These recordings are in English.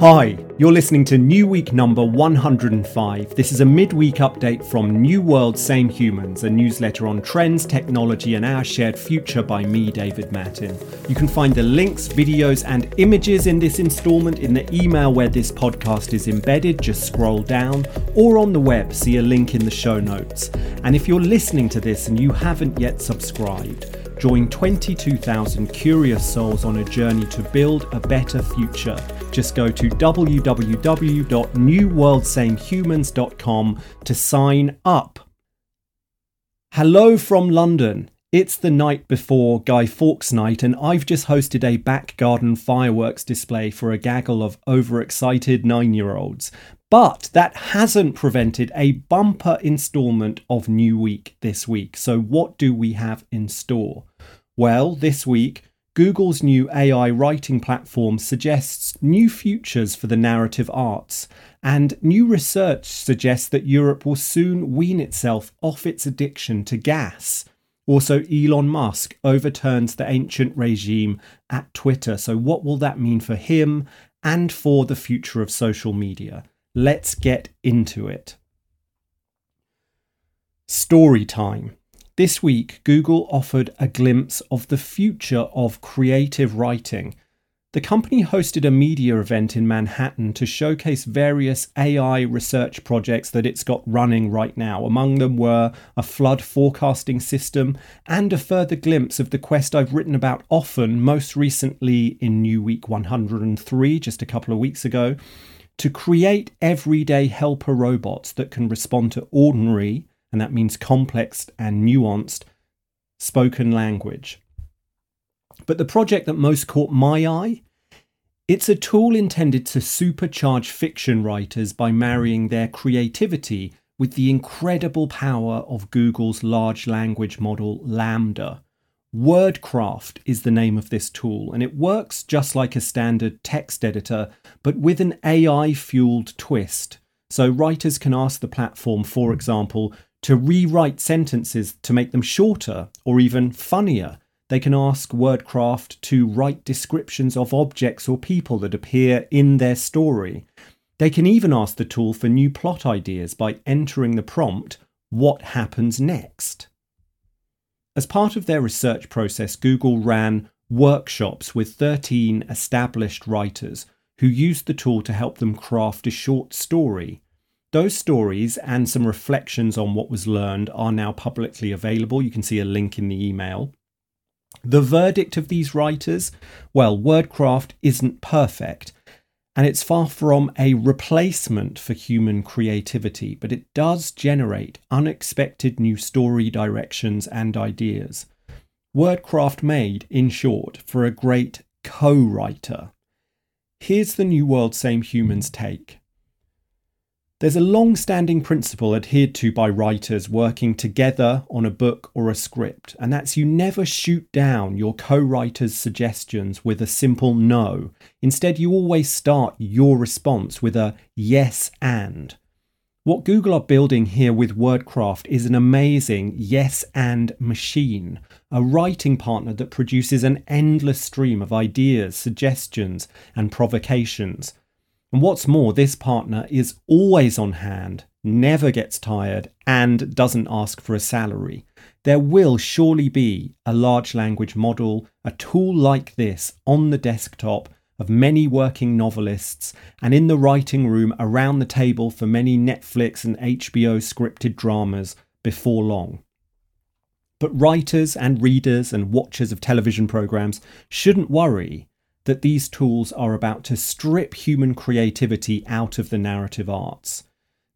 Hi, you're listening to New Week number 105. This is a midweek update from New World Same Humans, a newsletter on trends, technology, and our shared future by me, David Mattin. You can find the links, videos, and images in this installment in the email where this podcast is embedded. Just scroll down, or on the web, see a link in the show notes. And if you're listening to this and you haven't yet subscribed, Join 22,000 curious souls on a journey to build a better future. Just go to www.newworldsamehumans.com to sign up. Hello from London. It's the night before Guy Fawkes night, and I've just hosted a back garden fireworks display for a gaggle of overexcited nine year olds. But that hasn't prevented a bumper installment of New Week this week. So, what do we have in store? Well, this week, Google's new AI writing platform suggests new futures for the narrative arts, and new research suggests that Europe will soon wean itself off its addiction to gas. Also, Elon Musk overturns the ancien regime at Twitter. So, what will that mean for him and for the future of social media? Let's get into it. Story time. This week, Google offered a glimpse of the future of creative writing. The company hosted a media event in Manhattan to showcase various AI research projects that it's got running right now. Among them were a flood forecasting system and a further glimpse of the quest I've written about often, most recently in New Week 103, just a couple of weeks ago to create everyday helper robots that can respond to ordinary, and that means complex and nuanced, spoken language. But the project that most caught my eye it's a tool intended to supercharge fiction writers by marrying their creativity with the incredible power of Google's large language model LaMDA. WordCraft is the name of this tool, and it works just like a standard text editor, but with an AI fueled twist. So writers can ask the platform, for example, to rewrite sentences to make them shorter or even funnier. They can ask WordCraft to write descriptions of objects or people that appear in their story. They can even ask the tool for new plot ideas by entering the prompt, What happens next? As part of their research process, Google ran workshops with 13 established writers who used the tool to help them craft a short story. Those stories and some reflections on what was learned are now publicly available. You can see a link in the email. The verdict of these writers well, WordCraft isn't perfect, and it's far from a replacement for human creativity, but it does generate unexpected new story directions and ideas. Wordcraft made, in short, for a great co writer. Here's the New World Same Humans take. There's a long standing principle adhered to by writers working together on a book or a script, and that's you never shoot down your co writer's suggestions with a simple no. Instead, you always start your response with a yes and. What Google are building here with WordCraft is an amazing yes and machine, a writing partner that produces an endless stream of ideas, suggestions, and provocations and what's more, this partner is always on hand, never gets tired, and doesn't ask for a salary. There will surely be a large language model, a tool like this on the desktop of many working novelists and in the writing room around the table for many Netflix and HBO scripted dramas before long. But writers and readers and watchers of television programs shouldn't worry that these tools are about to strip human creativity out of the narrative arts.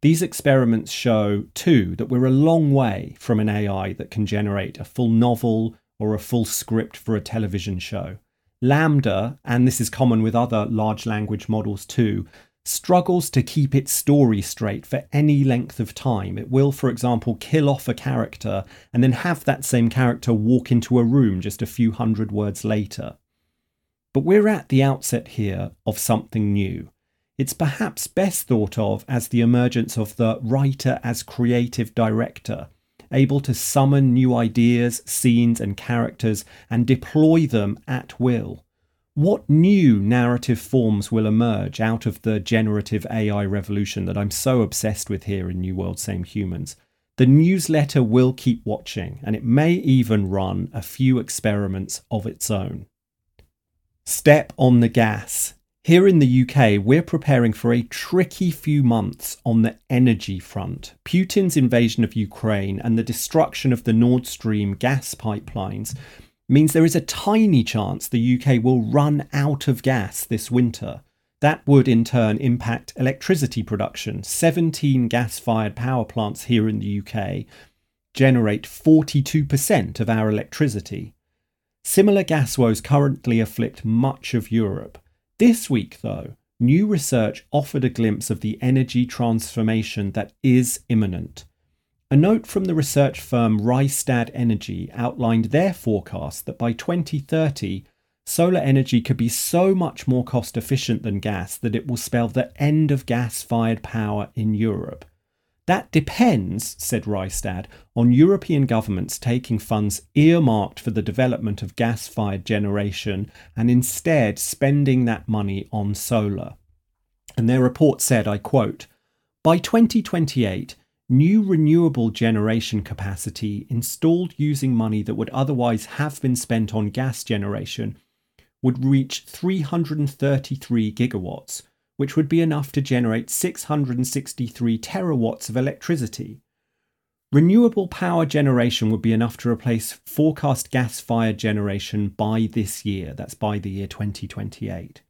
These experiments show, too, that we're a long way from an AI that can generate a full novel or a full script for a television show. LaMDA, and this is common with other large language models too, struggles to keep its story straight for any length of time. It will, for example, kill off a character and then have that same character walk into a room just a few hundred words later. But we're at the outset here of something new. It's perhaps best thought of as the emergence of the writer as creative director, able to summon new ideas, scenes, and characters and deploy them at will. What new narrative forms will emerge out of the generative AI revolution that I'm so obsessed with here in New World Same Humans? The newsletter will keep watching, and it may even run a few experiments of its own. Step on the gas. Here in the UK, we're preparing for a tricky few months on the energy front. Putin's invasion of Ukraine and the destruction of the Nord Stream gas pipelines means there is a tiny chance the UK will run out of gas this winter. That would in turn impact electricity production. 17 gas fired power plants here in the UK generate 42% of our electricity. Similar gas woes currently afflict much of Europe. This week, though, new research offered a glimpse of the energy transformation that is imminent. A note from the research firm Rystad Energy outlined their forecast that by 2030, solar energy could be so much more cost efficient than gas that it will spell the end of gas fired power in Europe. That depends, said Rystad, on European governments taking funds earmarked for the development of gas fired generation and instead spending that money on solar. And their report said, I quote, By 2028, new renewable generation capacity installed using money that would otherwise have been spent on gas generation would reach 333 gigawatts, which would be enough to generate 663 terawatts of electricity. Renewable power generation would be enough to replace forecast gas fired generation by this year, that's by the year 2028.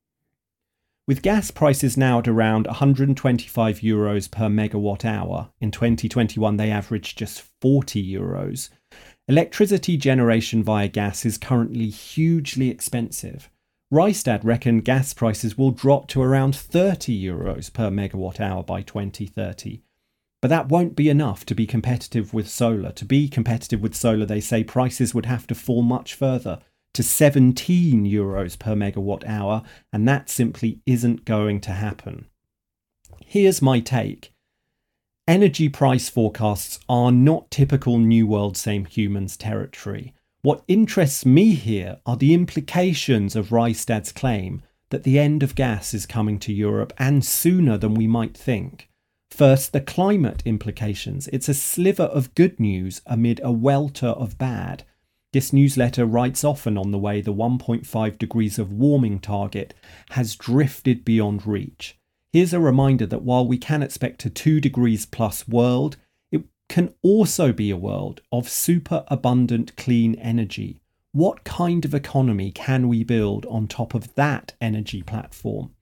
With gas prices now at around 125 euros per megawatt hour, in 2021 they averaged just 40 euros. Electricity generation via gas is currently hugely expensive. Rystad reckon gas prices will drop to around 30 euros per megawatt hour by 2030. But that won't be enough to be competitive with solar. To be competitive with solar, they say prices would have to fall much further to 17 euros per megawatt hour, and that simply isn't going to happen. Here's my take energy price forecasts are not typical New World Same Humans territory. What interests me here are the implications of Rystad's claim that the end of gas is coming to Europe and sooner than we might think. First, the climate implications. It's a sliver of good news amid a welter of bad. This newsletter writes often on the way the 1.5 degrees of warming target has drifted beyond reach. Here's a reminder that while we can expect a 2 degrees plus world, can also be a world of super abundant clean energy. What kind of economy can we build on top of that energy platform?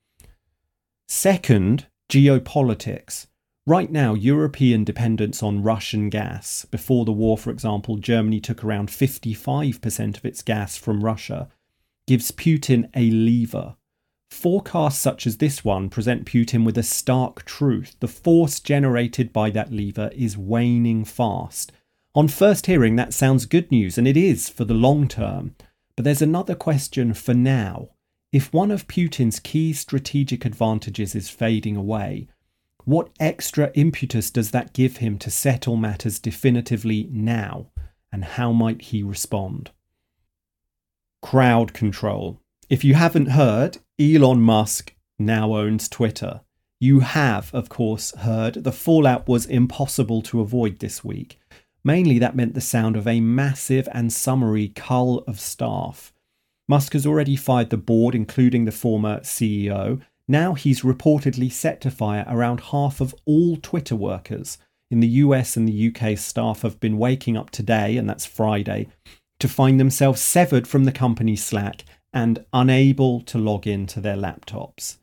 Second, geopolitics. Right now, European dependence on Russian gas. Before the war, for example, Germany took around 55% of its gas from Russia, gives Putin a lever. Forecasts such as this one present Putin with a stark truth. The force generated by that lever is waning fast. On first hearing, that sounds good news, and it is for the long term. But there's another question for now. If one of Putin's key strategic advantages is fading away, what extra impetus does that give him to settle matters definitively now? And how might he respond? Crowd control. If you haven't heard, Elon Musk now owns Twitter. You have, of course, heard the fallout was impossible to avoid this week. Mainly, that meant the sound of a massive and summary cull of staff. Musk has already fired the board, including the former CEO, now he's reportedly set to fire around half of all Twitter workers. In the US and the UK, staff have been waking up today, and that's Friday, to find themselves severed from the company's Slack and unable to log in to their laptops.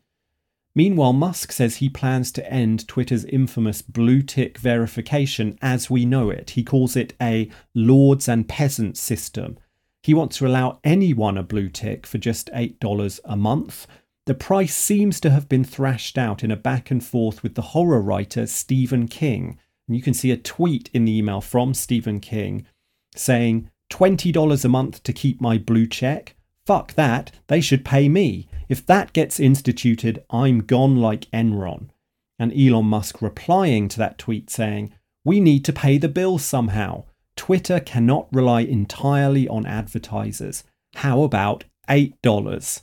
Meanwhile, Musk says he plans to end Twitter's infamous blue tick verification as we know it. He calls it a lords and peasants system. He wants to allow anyone a blue tick for just $8 a month, the price seems to have been thrashed out in a back and forth with the horror writer Stephen King. And you can see a tweet in the email from Stephen King saying, $20 a month to keep my blue check? Fuck that, they should pay me. If that gets instituted, I'm gone like Enron. And Elon Musk replying to that tweet saying, We need to pay the bill somehow. Twitter cannot rely entirely on advertisers. How about $8?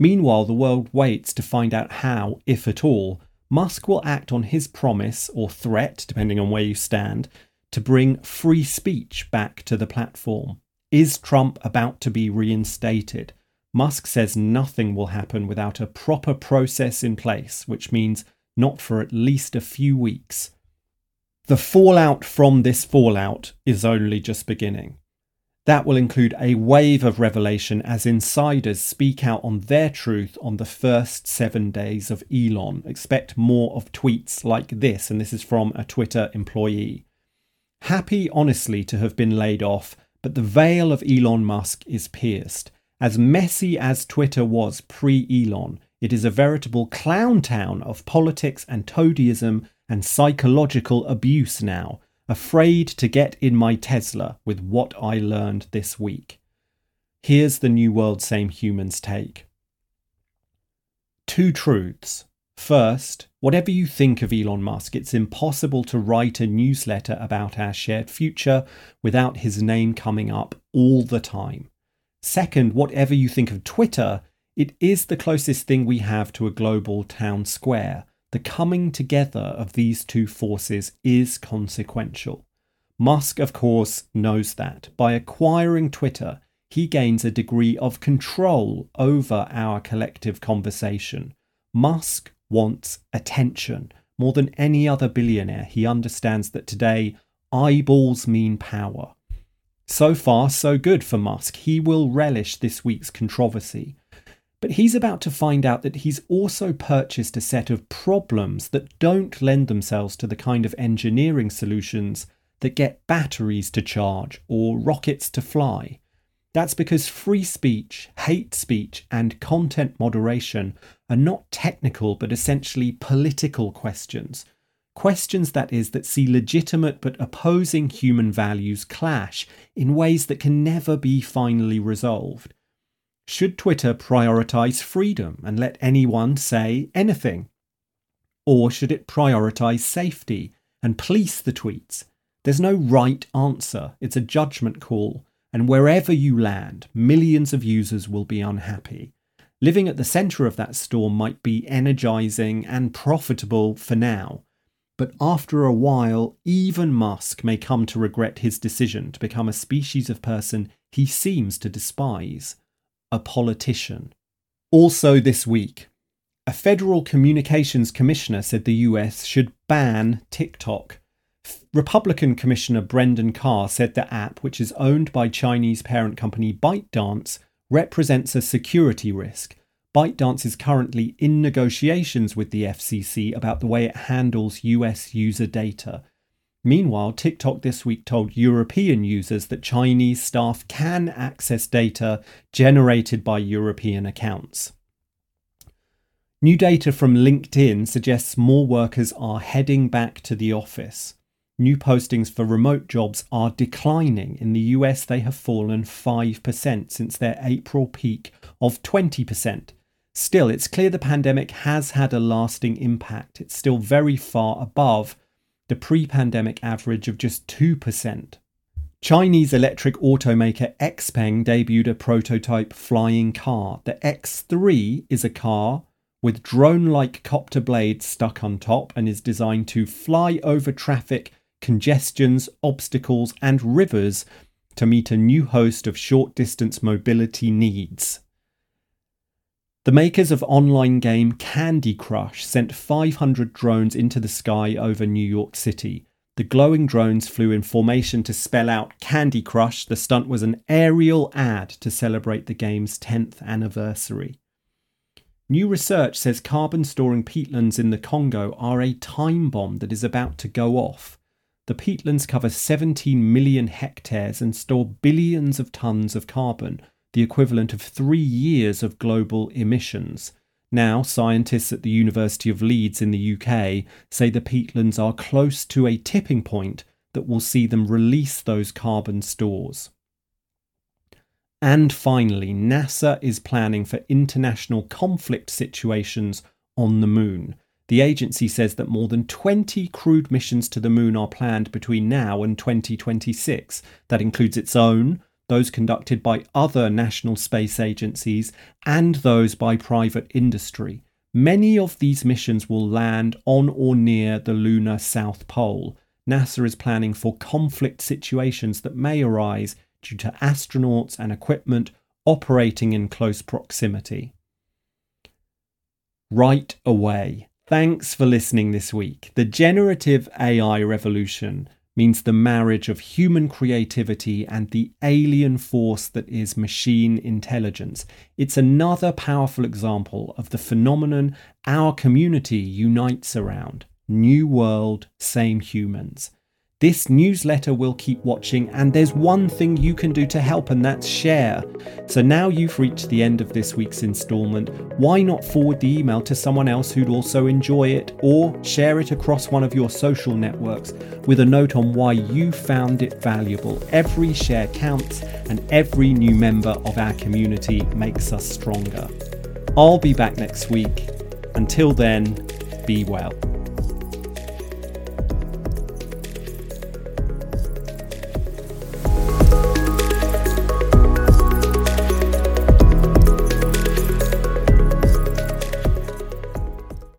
Meanwhile, the world waits to find out how, if at all, Musk will act on his promise or threat, depending on where you stand, to bring free speech back to the platform. Is Trump about to be reinstated? Musk says nothing will happen without a proper process in place, which means not for at least a few weeks. The fallout from this fallout is only just beginning. That will include a wave of revelation as insiders speak out on their truth on the first seven days of Elon. Expect more of tweets like this, and this is from a Twitter employee. Happy, honestly, to have been laid off, but the veil of Elon Musk is pierced. As messy as Twitter was pre Elon, it is a veritable clown town of politics and toadyism and psychological abuse now afraid to get in my Tesla with what I learned this week. Here's the New World Same Humans take. Two truths. First, whatever you think of Elon Musk, it's impossible to write a newsletter about our shared future without his name coming up all the time. Second, whatever you think of Twitter, it is the closest thing we have to a global town square, the coming together of these two forces is consequential. Musk, of course, knows that. By acquiring Twitter, he gains a degree of control over our collective conversation. Musk wants attention. More than any other billionaire, he understands that today eyeballs mean power. So far, so good for Musk. He will relish this week's controversy. But he's about to find out that he's also purchased a set of problems that don't lend themselves to the kind of engineering solutions that get batteries to charge or rockets to fly. That's because free speech, hate speech, and content moderation are not technical but essentially political questions. Questions, that is, that see legitimate but opposing human values clash in ways that can never be finally resolved. Should Twitter prioritize freedom and let anyone say anything? Or should it prioritize safety and police the tweets? There's no right answer, it's a judgment call, and wherever you land, millions of users will be unhappy. Living at the centre of that storm might be energizing and profitable for now, but after a while, even Musk may come to regret his decision to become a species of person he seems to despise a politician. Also, this week, a federal communications commissioner said the US should ban TikTok. Republican Commissioner Brendan Carr said the app, which is owned by Chinese parent company ByteDance, represents a security risk. ByteDance is currently in negotiations with the FCC about the way it handles US user data. Meanwhile, TikTok this week told European users that Chinese staff can access data generated by European accounts. New data from LinkedIn suggests more workers are heading back to the office. New postings for remote jobs are declining. In the US, they have fallen 5% since their April peak of 20%. Still, it's clear the pandemic has had a lasting impact. It's still very far above the pre pandemic average of just 2%. Chinese electric automaker Xpeng debuted a prototype flying car. The X3 is a car with drone like copter blades stuck on top and is designed to fly over traffic, congestions, obstacles, and rivers to meet a new host of short distance mobility needs. The makers of online game Candy Crush sent 500 drones into the sky over New York City. The glowing drones flew in formation to spell out Candy Crush. The stunt was an aerial ad to celebrate the game's 10th anniversary. New research says carbon storing peatlands in the Congo are a time bomb that is about to go off. The peatlands cover 17 million hectares and store billions of tons of carbon, the equivalent of three years of global emissions. Now, scientists at the University of Leeds in the UK say the peatlands are close to a tipping point that will see them release those carbon stores. And finally, NASA is planning for international conflict situations on the moon. The agency says that more than 20 crewed missions to the moon are planned between now and 2026. That includes its own, those conducted by other national space agencies, and those by private industry. Many of these missions will land on or near the lunar South Pole. NASA is planning for conflict situations that may arise due to astronauts and equipment operating in close proximity. Right away. Thanks for listening this week. The generative AI revolution means the marriage of human creativity and the alien force that is machine intelligence. It's another powerful example of the phenomenon our community unites around new world, same humans. This newsletter will keep watching, and there's one thing you can do to help, and that's share. So now you've reached the end of this week's instalment, why not forward the email to someone else who'd also enjoy it, or share it across one of your social networks with a note on why you found it valuable? Every share counts, and every new member of our community makes us stronger. I'll be back next week. Until then, be well.